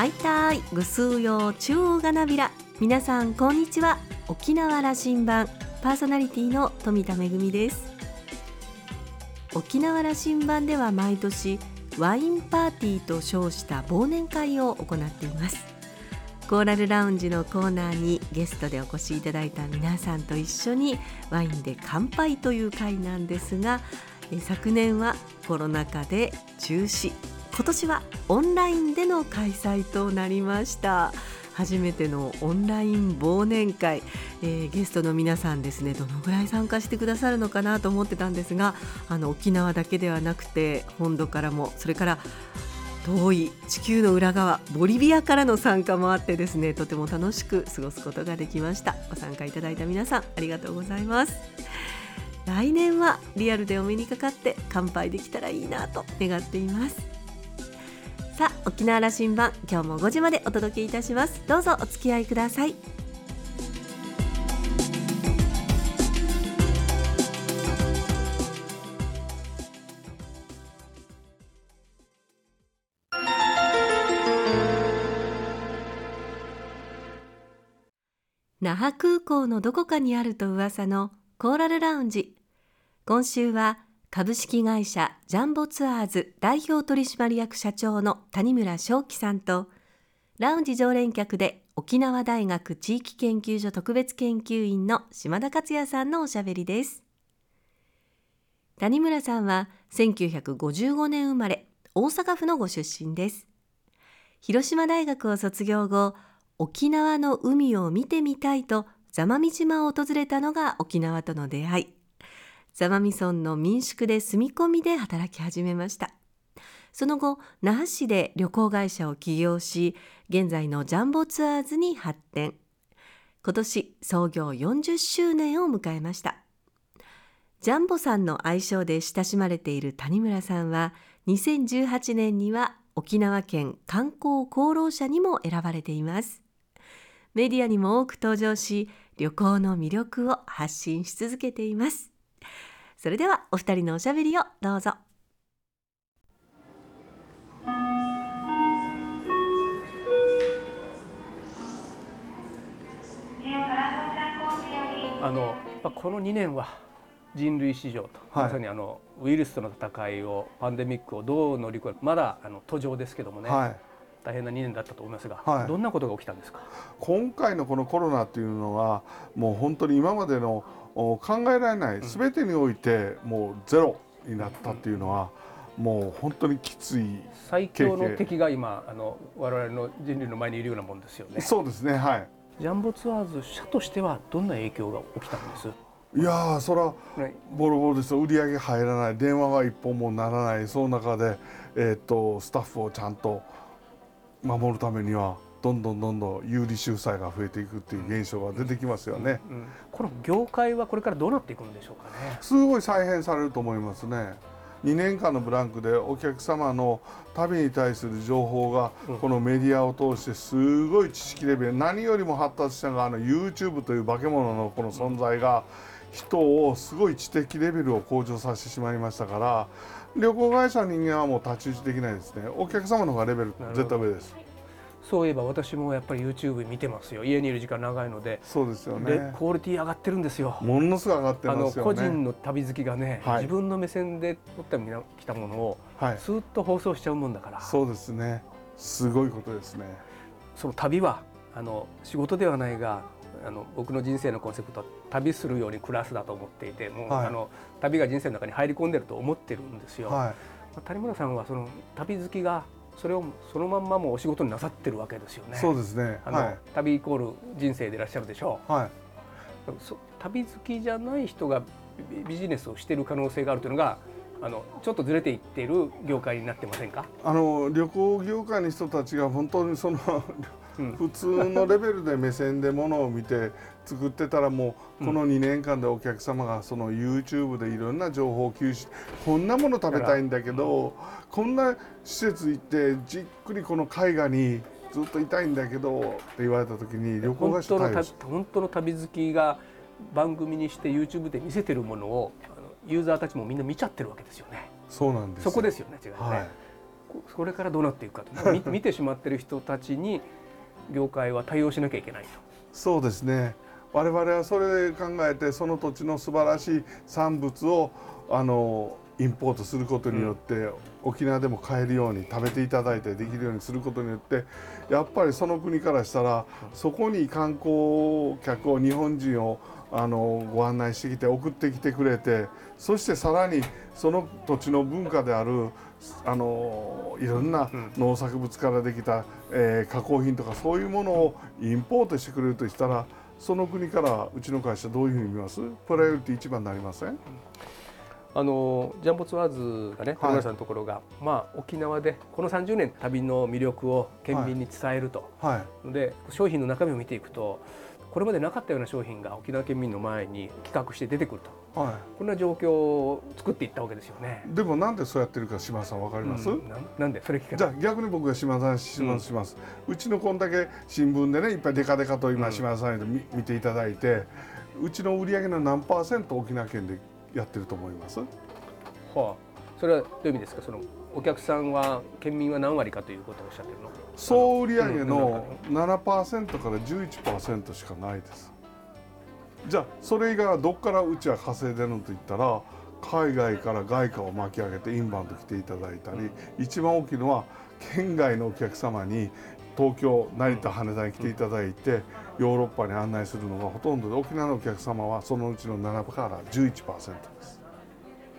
はいたいぐすうよう中央がなびら。皆さんこんにちは。沖縄羅針盤。パーソナリティの富田恵です。沖縄羅針盤では毎年ワインパーティーと称した忘年会を行っています。コーラルラウンジのコーナーにゲストでお越しいただいた皆さんと一緒にワインで乾杯という会なんですが昨年はコロナ禍で中止。今年はオンラインでの開催となりました。初めてのオンライン忘年会、えー、ゲストの皆さんですねどのぐらい参加してくださるのかなと思ってたんですがあの沖縄だけではなくて本土からもそれから遠い地球の裏側ボリビアからの参加もあってですねとても楽しく過ごすことができました。ご参加いただいた皆さんありがとうございます。来年はリアルでお目にかかって乾杯できたらいいなと願っています。沖縄羅針盤今日も5時までお届けいたします。どうぞお付き合いください。那覇空港のどこかにあると噂のコーラルラウンジ。今週は株式会社ジャンボツアーズ代表取締役社長の谷村正樹さんとラウンジ常連客で沖縄大学地域研究所特別研究員の島田克也さんのおしゃべりです。谷村さんは1955年生まれ大阪府のご出身です。広島大学を卒業後沖縄の海を見てみたいと座間味島を訪れたのが沖縄との出会い。座間味村の民宿で住み込みで働き始めました。その後那覇市で旅行会社を起業し現在のジャンボツアーズに発展。今年創業40周年を迎えました。ジャンボさんの愛称で親しまれている谷村さんは2018年には沖縄県観光功労者にも選ばれています。メディアにも多く登場し旅行の魅力を発信し続けています。それではお二人のおしゃべりをどうぞ。あのこの2年は人類史上と、はい、まさにあのウイルスとの戦いをパンデミックをどう乗り越えるまだあの途上ですけどもね、はい。大変な2年だったと思いますが、はい、どんなことが起きたんですか？今回のこのコロナというのはもう本当に今までの考えられない。全てにおいてもうゼロになったっていうのは、もう本当にきつい最強の敵が今あの我々の人類の前にいるようなもんですよね。そうですねはい。ジャンボツアーズ社としてはどんな影響が起きたんです？いやそれはボロボロです売り上げ入らない。電話は一本もならない。その中で、えーとスタッフをちゃんと守るためにはどんどんどんどん有利収載が増えていくっていう現象が出てきますよね、うんうん、この業界はこれからどうなっていくんでしょうかね。すごい再編されると思いますね。2年間のブランクでお客様の旅に対する情報がこのメディアを通してすごい知識レベル何よりも発達したのがあの YouTube という化け物のこの存在が人をすごい知的レベルを向上させてしまいましたから旅行会社の人間はもう太刀打ちできないですね。お客様の方がレベル絶対上ですそういえば私もやっぱり YouTube 見てますよ。家にいる時間長いので。そうですよね。クオリティ上がってるんですよ。ものすごい上がってますよ、ね、個人の旅好きがね、はい、自分の目線で撮ってきたものを、はい、スーッと放送しちゃうもんだから。そうですね。すごいことですね。その旅はあの仕事ではないがあの僕の人生のコンセプトは旅するように暮らすだと思っていてもう、はい、あの旅が人生の中に入り込んでると思ってるんですよ。はい、谷村さんはその旅好きがそれをそのまんまもお仕事になさってるわけですよね。そうですね。あの、はい、旅イコール人生でいらっしゃるでしょう。はい。旅好きじゃない人がビジネスをしている可能性があるというのがあのちょっとずれていっている業界になってませんか？あの旅行業界の人たちが本当にその普通のレベルで目線でものを見て作ってたらもうこの2年間でお客様がその YouTube でいろんな情報を吸収こんなもの食べたいんだけどこんな施設行ってじっくりこの絵画にずっといたいんだけどって言われた時に旅行会社対応本当の旅好きが番組にして YouTube で見せてるものをユーザーたちもみんな見ちゃってるわけですよね。そうなんですそこですよね違いね。はいそれからどうなっていくかと 見てしまっている人たちに業界は対応しなきゃいけないと。そうですね我々はそれで考えてその土地の素晴らしい産物をあのインポートすることによって、うん、沖縄でも買えるように食べていただいてできるようにすることによってやっぱりその国からしたらそこに観光客を日本人をあのご案内してきて送ってきてくれてそしてさらにその土地の文化であるあのいろんな農作物からできた、えー、加工品とかそういうものをインポートしてくれるとしたらその国からうちの会社どういうふうに見ます？プライオリティ一番になりません、あのジャンボツアーズがね、鳥村さんのところが、まあ、沖縄でこの30年旅の魅力を県民に伝えると、はい、で商品の中身を見ていくとこれまでなかったような商品が沖縄県民の前に企画して出てくると、はい、こんな状況を作っていったわけですよね。でもなんでそうやってるか島さんわかります、うん、なんでそれ聞じゃあ逆に僕が島さん質問します、うん、うちのこんだけ新聞でねいっぱいデカデカと今島さんに見ていただいてうちの売り上げの何パーセント沖縄県でやってると思います？はあ。それはどういう意味ですか？そのお客さんは県民は何割かということをおっしゃってるの？総売上の7%から11%しかないです。じゃあそれ以外はどこからうちは稼いでるのといったら海外から外貨を巻き上げてインバウンド来ていただいたり、一番大きいのは県外のお客様に東京成田羽田に来ていただいてヨーロッパに案内するのがほとんどで沖縄のお客様はそのうちの7から11%です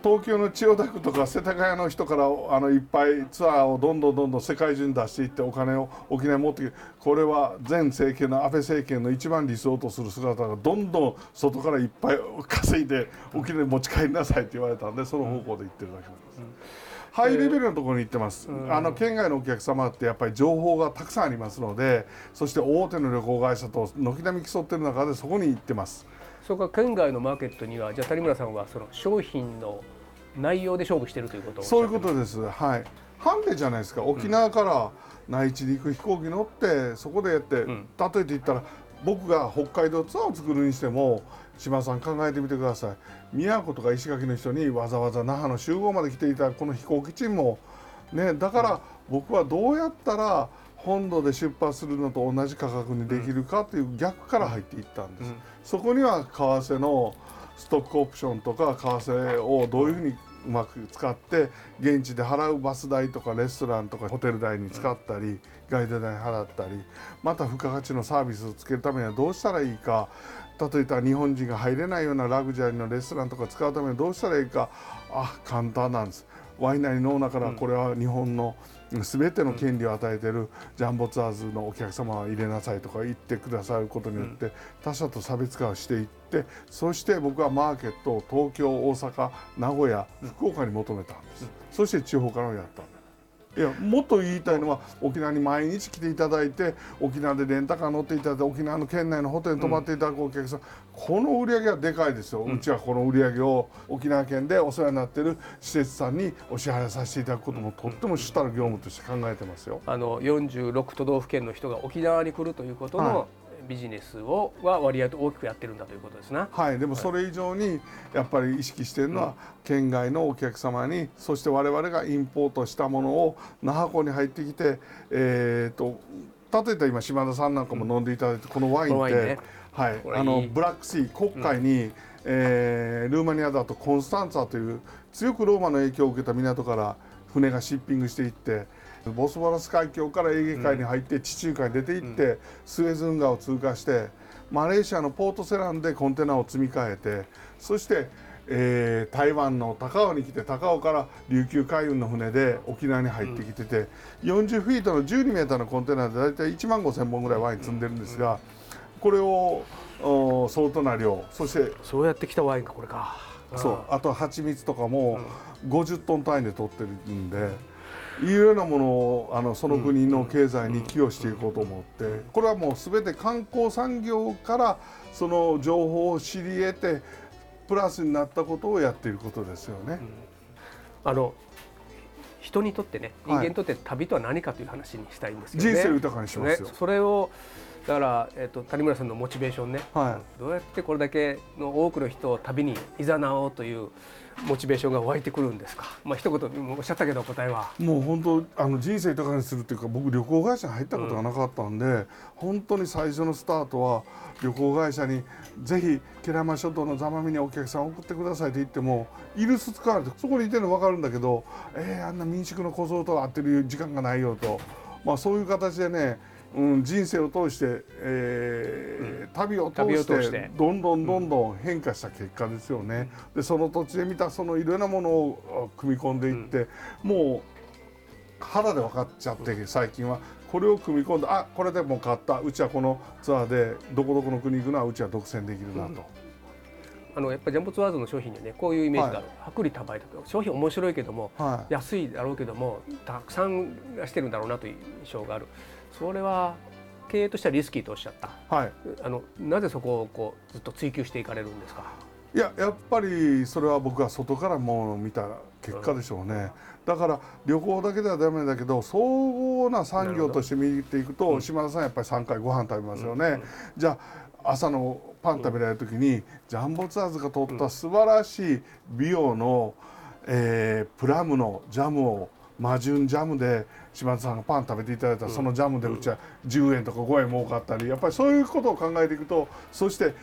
東京の千代田区とか世田谷の人からあのいっぱいツアーをどんどんどんどん世界中に出していってお金を沖縄に持ってきてこれは前政権の安倍政権の一番理想とする姿がどんどん外からいっぱい稼いで沖縄に持ち帰りなさいって言われたんでその方向で行ってるだけなんです。ハイレベルのところに行ってます、あの県外のお客様ってやっぱり情報がたくさんありますのでそして大手の旅行会社と軒並み競ってる中でそこに行ってますそこから県外のマーケットにはじゃあ谷村さんはその商品の内容で勝負してるということそういうことですはい。ハンデじゃないですか。沖縄から内地に行く飛行機乗ってそこでやって、うん、例えて言ったら僕が北海道ツアーを作るにしても島さん考えてみてください。宮古とか石垣の人にわざわざ那覇の集合まで来ていたこの飛行機賃もねだから僕はどうやったら本土で出発するのと同じ価格にできるかという逆から入っていったんです、うん、そこには為替のストックオプションとか為替をどういうふうにうまく使って現地で払うバス代とかレストランとかホテル代に使ったりガイド代払ったりまた付加価値のサービスをつけるためにはどうしたらいいか。例えば日本人が入れないようなラグジュアリーのレストランとか使うためにはどうしたらいいか。あ簡単なんです。ワイナリーの中からこれは日本の全ての権利を与えているジャンボツアーズのお客様は入れなさいとか言ってくださることによって他社と差別化をしていってそして僕はマーケットを東京大阪名古屋福岡に求めたんです。そして地方からやった。んですいやもっと言いたいのは沖縄に毎日来ていただいて沖縄でレンタカー乗っていただいて沖縄の県内のホテルに泊まっていただくお客さん、うん、この売り上げはでかいですよ、うん、ちはこの売り上げを沖縄県でお世話になっている施設さんにお支払いさせていただくこともとっても主たる業務として考えてますよ。あの46都道府県の人が沖縄に来るということの、はいビジネスをは割合と大きくやってるんだということですね。はい、でもそれ以上にやっぱり意識してるのは、県外のお客様にそして我々がインポートしたものを那覇港に入ってきて、えーと、例えば今島田さんなんかも飲んでいただいて、このワインって、ね、はい、あのブラックシー黒海に、うん、えー、ルーマニアだとコンスタンツァという強くローマの影響を受けた港から船がシッピングしていって。ボスポラス海峡からエーゲ海に入って地中海に出ていって、スエズ運河を通過してマレーシアのポートセランでコンテナを積み替えてそして、えー、台湾の高尾に来て高尾から琉球海運の船で沖縄に入ってきてて、40フィートの12メーターのコンテナで大体1万5,000本ぐらいワイン積んでるんですがこれを相当な量そしてそうやってきたワインかこれか。そう。あと蜂蜜とかも50トン単位で取ってるんで。いうようなものをあのその国の経済に寄与していこうと思ってこれはもう全て観光産業からその情報を知り得てプラスになったことをやっていることですよね。うん、あの人にとってね人間にとって旅とは何かという話にしたいんですけど、ね、人生豊かにしますよ、それをだから、えーと、谷村さんのモチベーションね、はい、どうやってこれだけの多くの人を旅にいざなおうというモチベーションが湧いてくるんですか、まあ一言おっしゃったけど答えは。もう本当あの人生豊かにするっていうか僕旅行会社に入ったことがなかったんで、うん、本当に最初のスタートは旅行会社にぜひ慶良間諸島の座間味にお客さん送ってくださいって言ってもいるす使われてそこにいてるの分かるんだけどえー、あんな民宿の小僧と会ってる時間がないよと、まあ、そういう形でねうん、人生を通して、えー、うん、旅を通してどんどんどんどん変化した結果ですよね。うん、でその土地で見たそのいろんなものを組み込んでいって、うん、もう肌で分かっちゃって最近は。これを組み込んであこれでもう買った。うちはこのツアーでどこどこの国行くのはうちは独占できるなと。あのやっぱりジャンボツアーズの商品にはねこういうイメージがある、はい、薄利多売とか商品面白いけども、はい、安いだろうけどもたくさんしてるんだろうなという印象があるそれは経営としてはリスキーとおっしゃった、はい、あのなぜそこをこうずっと追求していかれるんですか？いややっぱりそれは僕は外からも見た結果でしょうね、うん、だから旅行だけではダメだけど総合な産業として見ていくと、うん、島田さんやっぱり3回ご飯食べますよね、うん、じゃあ朝のパン食べられる時に、ジャンボツアーズが取った素晴らしい美容の、えー、プラムのジャムをマジュンジャムで島田さんがパン食べていただいたら、そのジャムでうちは10円とか5円儲かったりやっぱりそういうことを考えていくとそして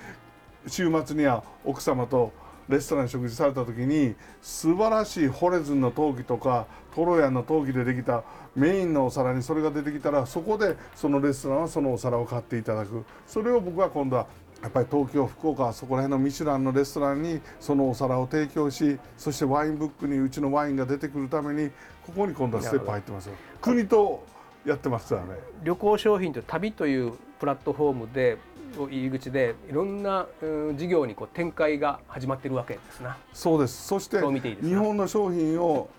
週末には奥様とレストランに食事された時に素晴らしいホレズンの陶器とかトロヤンの陶器でできたメインのお皿にそれが出てきたらそこでそのレストランはそのお皿を買っていただく。それを僕は今度はやっぱり東京福岡そこら辺のミシュランのレストランにそのお皿を提供しそしてワインブックにうちのワインが出てくるためにここに今度はステップ入ってます国とやってますからね旅行商品と旅というプラットフォームで入り口でいろんな、事業にこう展開が始まっているわけですな。そうです。そして日本の商品を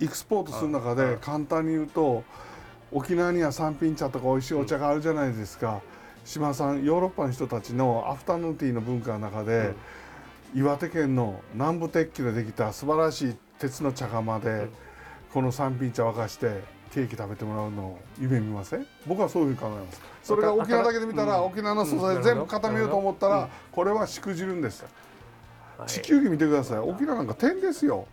エクスポートする中で簡単に言うと沖縄には三品茶とか美味しいお茶があるじゃないですか、島さんヨーロッパの人たちのアフタヌーンティーの文化の中で、うん、岩手県の南部鉄器でできた素晴らしい鉄の茶釜で、うん、この三品茶沸かしてケーキ食べてもらうのを夢見ません？僕はそういうふうに考えます。それが沖縄だけで見たら、うん、沖縄の素材全部固めようと思ったら、これはしくじるんです。よ、地球儀見てください。沖縄なんか点ですよ。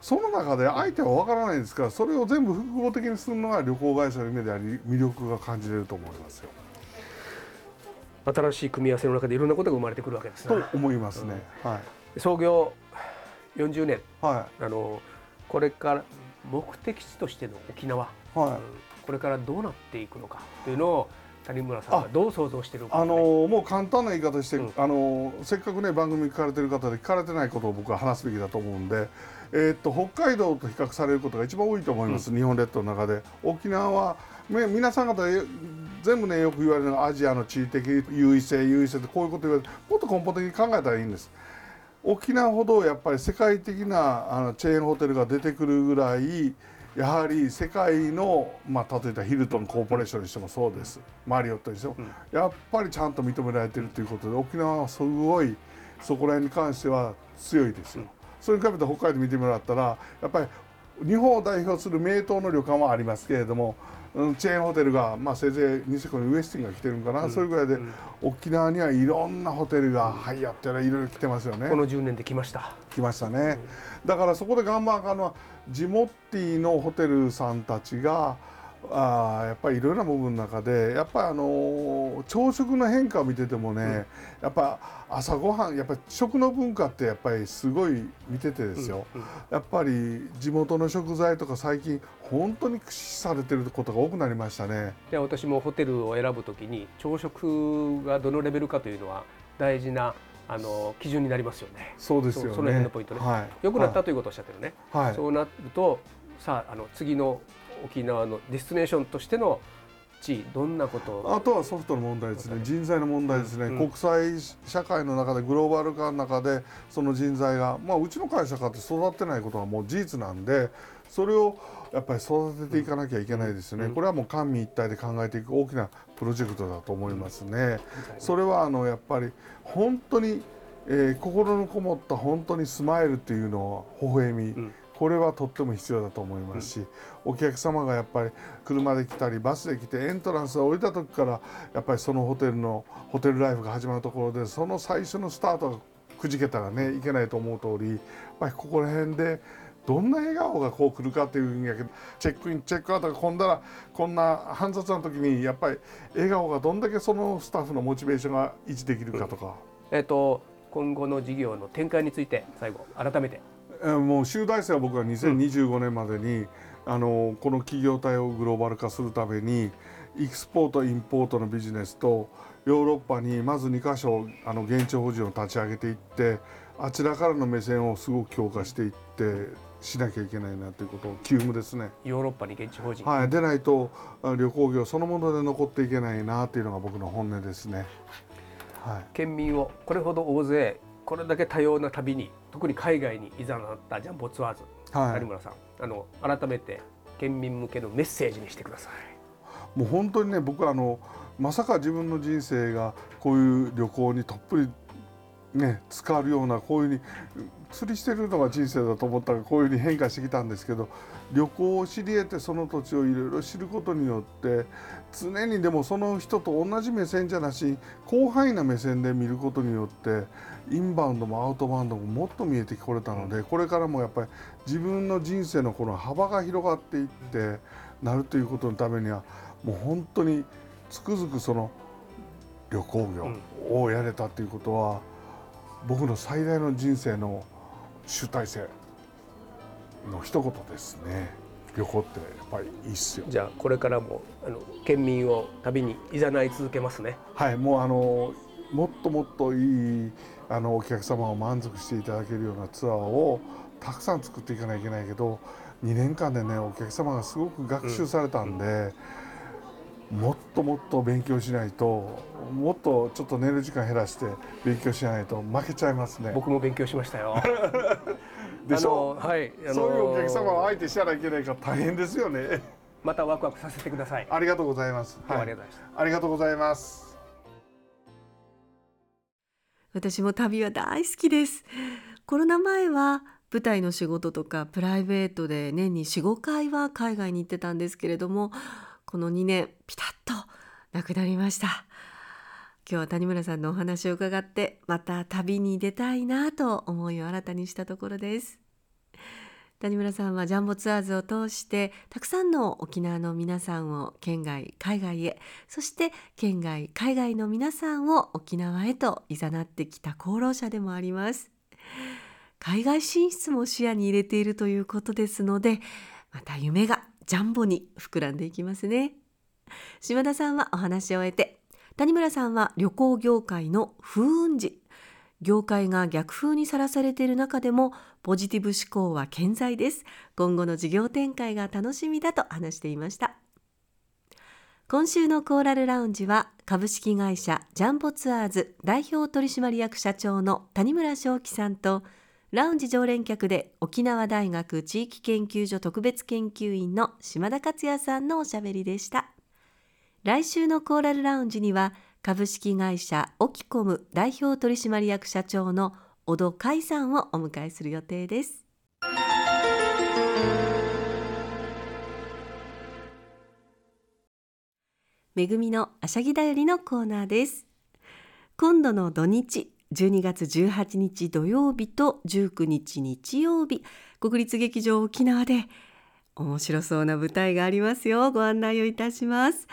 その中で相手は分からないですからそれを全部複合的にするのが旅行会社の夢であり魅力が感じれると思いますよ新しい組み合わせの中でいろんなことが生まれてくるわけですね。と思いますね。うん、はい、創業40年、はい、あのこれから目的地としての沖縄、はい、うん、これからどうなっていくのかというのを谷村さんがどう想像してるか、ね、あのもう簡単な言い方して、うん、あのせっかくね番組聞かれてる方で聞かれてないことを僕は話すべきだと思うんで、えー、っと北海道と比較されることが一番多いと思います、日本列島の中で。沖縄は皆さん方全部ねよく言われるのがアジアの地理的優位性優位性ってこういうこと言われてもっと根本的に考えたらいいんです。沖縄ほどやっぱり世界的なあのチェーンホテルが出てくるぐらいやはり世界の、まあ、例えばヒルトンコーポレーションにしてもそうですマリオットにしても、うん、やっぱりちゃんと認められてるということで沖縄はすごいそこら辺に関しては強いですよ。うん、それに比べて北海道見てもらったらやっぱり日本を代表する名湯の旅館はありますけれどもチェーンホテルが、まあ、せいぜいニセコにウエスティンが来てるんかな、うん、それぐらいで、うん、沖縄にはいろんなホテルが、はい、やってるいろいろ来てますよね。この10年で来ました。来ましたね、うん、だからそこで頑張るのはジモッティのホテルさんたちがあやっぱりいろいろな部分の中でやっぱりあの朝食の変化を見ててもね、うん、やっぱ朝ごはんやっぱり食の文化ってやっぱりすごい見ててですよ、うんうん、やっぱり地元の食材とか最近本当に駆使されてることが多くなりましたねで私もホテルを選ぶときに朝食がどのレベルかというのは大事なあの基準になりますよね。そうですよね。その辺のポイントね。はい、よくなったということをおっしゃってるね。はい、そうなるとさああの次の沖縄のディスティネーションとしての地位どんなことあとはソフトの問題ですね。人材の問題ですね、うん、国際社会の中でグローバル化の中でその人材が、まあ、うちの会社だって育ってないことはもう事実なんでそれをやっぱり育てていかなきゃいけないですよね、うん、これはもう官民一体で考えていく大きなプロジェクトだと思いますね。うん、それはあのやっぱり本当に、えー、心のこもった本当にスマイルっていうのは微笑み、ここれはとっても必要だと思いますし、お客様がやっぱり車で来たりバスで来てエントランスを降りた時からやっぱりそのホテルのホテルライフが始まるところでその最初のスタートがくじけたらねいけないと思う通りやっぱりここら辺でどんな笑顔がこう来るかっていうんやけどチェックインチェックアウトが混んだらこんな煩雑な時にやっぱり笑顔がどんだけそのスタッフのモチベーションが維持できるかとか。えっ、と今後の事業の展開について最後改めて。もう集大成は僕は2025年までに、うん、あのこの企業体をグローバル化するためにエクスポートインポートのビジネスとヨーロッパにまず2か所あの現地法人を立ち上げていってあちらからの目線をすごく強化していってしなきゃいけないなということを急務ですね。ヨーロッパに現地法人。はい。でないと旅行業そのもので残っていけないなというのが僕の本音ですね、はい、県民をこれほど大勢これだけ多様な旅に特に海外にいざなったジャンボツアーズ、はい、有村さん。あの改めて県民向けのメッセージにしてください。もう本当にね僕はあのまさか自分の人生がこういう旅行にとっぷりね使わるようなこういうふうに釣りしてるのが人生だと思ったらこういうふうに変化してきたんですけど旅行を知り得てその土地をいろいろ知ることによって常にでもその人と同じ目線じゃなし広範囲な目線で見ることによってインバウンドもアウトバウンドももっと見えてこれたのでこれからもやっぱり自分の人生のこの幅が広がっていってなるということのためにはもう本当につくづくその旅行業をやれたということは僕の最大の人生の集大成の一言ですね。旅行ってやっぱりいいっすよ。じゃあこれからもあの県民を旅にいざない続けますね。はいもうあのもっともっといいあのお客様を満足していただけるようなツアーをたくさん作っていかないといけないけど2年間でねお客様がすごく学習されたんで、うんうん、もっともっと勉強しないともっとちょっと寝る時間減らして勉強しないと負けちゃいますね。僕も勉強しましたよ でしょ？はい、あのー、そういうお客様を相手したらいけないから大変ですよね。またワクワクさせてください。ありがとうございます、はい、ありがとうございました。ありがとうございます。私も旅は大好きです。コロナ前は舞台の仕事とかプライベートで年に45回は海外に行ってたんですけれどもこの2年ピタッとなくなりました今日谷村さんのお話を伺ってまた旅に出たいなと思いを新たにしたところです。谷村さんはジャンボツアーズを通してたくさんの沖縄の皆さんを県外海外へそして県外海外の皆さんを沖縄へと誘ってきた功労者でもあります。海外進出も視野に入れているということですのでまた夢がジャンボに膨らんでいきますね。島田さんはお話を終えて谷村さんは旅行業界の風雲児。業界が逆風にさらされている中でもポジティブ思考は健在です。今後の事業展開が楽しみだと話していました。今週のコーラルラウンジは株式会社ジャンボツアーズ代表取締役社長の谷村正樹さんとラウンジ常連客で沖縄大学地域研究所特別研究員の島田克也さんのおしゃべりでした。来週のコーラルラウンジには株式会社オキコム代表取締役社長の小戸海さんをお迎えする予定です。めぐみのあしゃぎだよりのコーナーです。今度の土日12月18日土曜日と19日日曜日国立劇場沖縄で面白そうな舞台がありますよ。ご案内をいたします。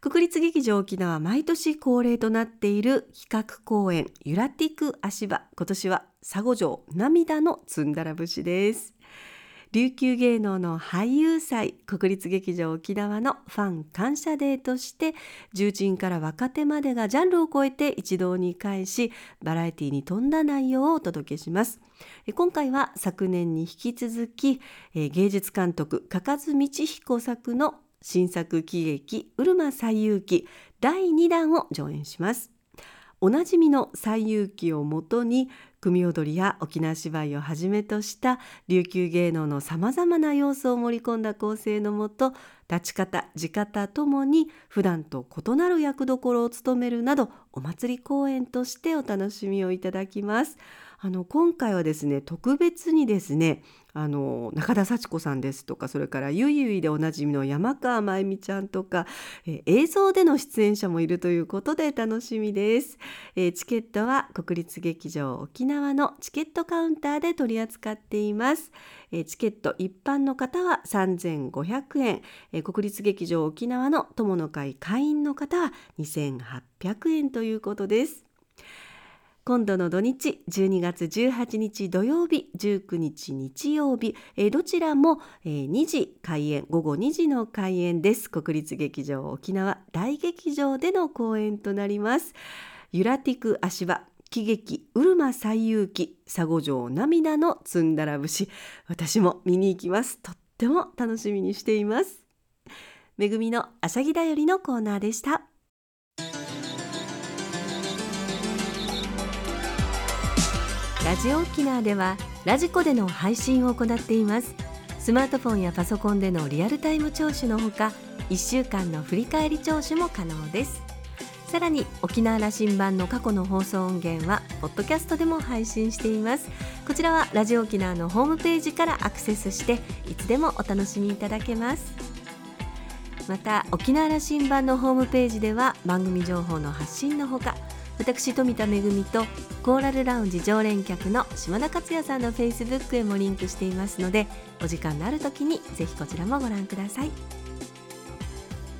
国立劇場沖縄毎年恒例となっている企画公演ユラティク足場。今年は佐護城涙の積んだら節です。琉球芸能の俳優祭国立劇場沖縄のファン感謝デーとして重鎮から若手までがジャンルを超えて一堂に会しバラエティに富んだ内容をお届けします。今回は昨年に引き続き芸術監督加賀津道彦作の新作喜劇「うるま西遊記」第2弾を上演します。おなじみの西遊記をもとに組踊りや沖縄芝居をはじめとした琉球芸能のさまざまな要素を盛り込んだ構成のもと立ち方地方ともに普段と異なる役どころを務めるなどお祭り公演としてお楽しみをいただきます。あの今回はですね特別にですねあの中田幸子さんですとかそれからゆいゆいでおなじみの山川真由美ちゃんとか、えー、映像での出演者もいるということで楽しみです、えー、チケットは国立劇場沖縄のチケットカウンターで取り扱っています、チケット一般の方は3500円、国立劇場沖縄の友の会会員の方は2800円ということです。今度の土日12月18日土曜日19日日曜日、どちらも、えー、2時開演午後2時の開演です。国立劇場沖縄大劇場での公演となります。ユラティク足場喜劇うるま最遊記佐護城涙の積んだら節。私も見に行きます。とっても楽しみにしています。めぐみのあしゃぎだよりのコーナーでした。ラジオ沖縄ではラジコでの配信を行っています。スマートフォンやパソコンでのリアルタイム聴取のほか1週間の振り返り聴取も可能です。さらに沖縄羅針盤の過去の放送音源はポッドキャストでも配信しています。こちらはラジオ沖縄のホームページからアクセスしていつでもお楽しみいただけます。また沖縄羅針盤のホームページでは番組情報の発信のほか私富田恵とコーラルラウンジ常連客の島田克也さんのフェイスブックへもリンクしていますのでお時間のある時にぜひこちらもご覧ください。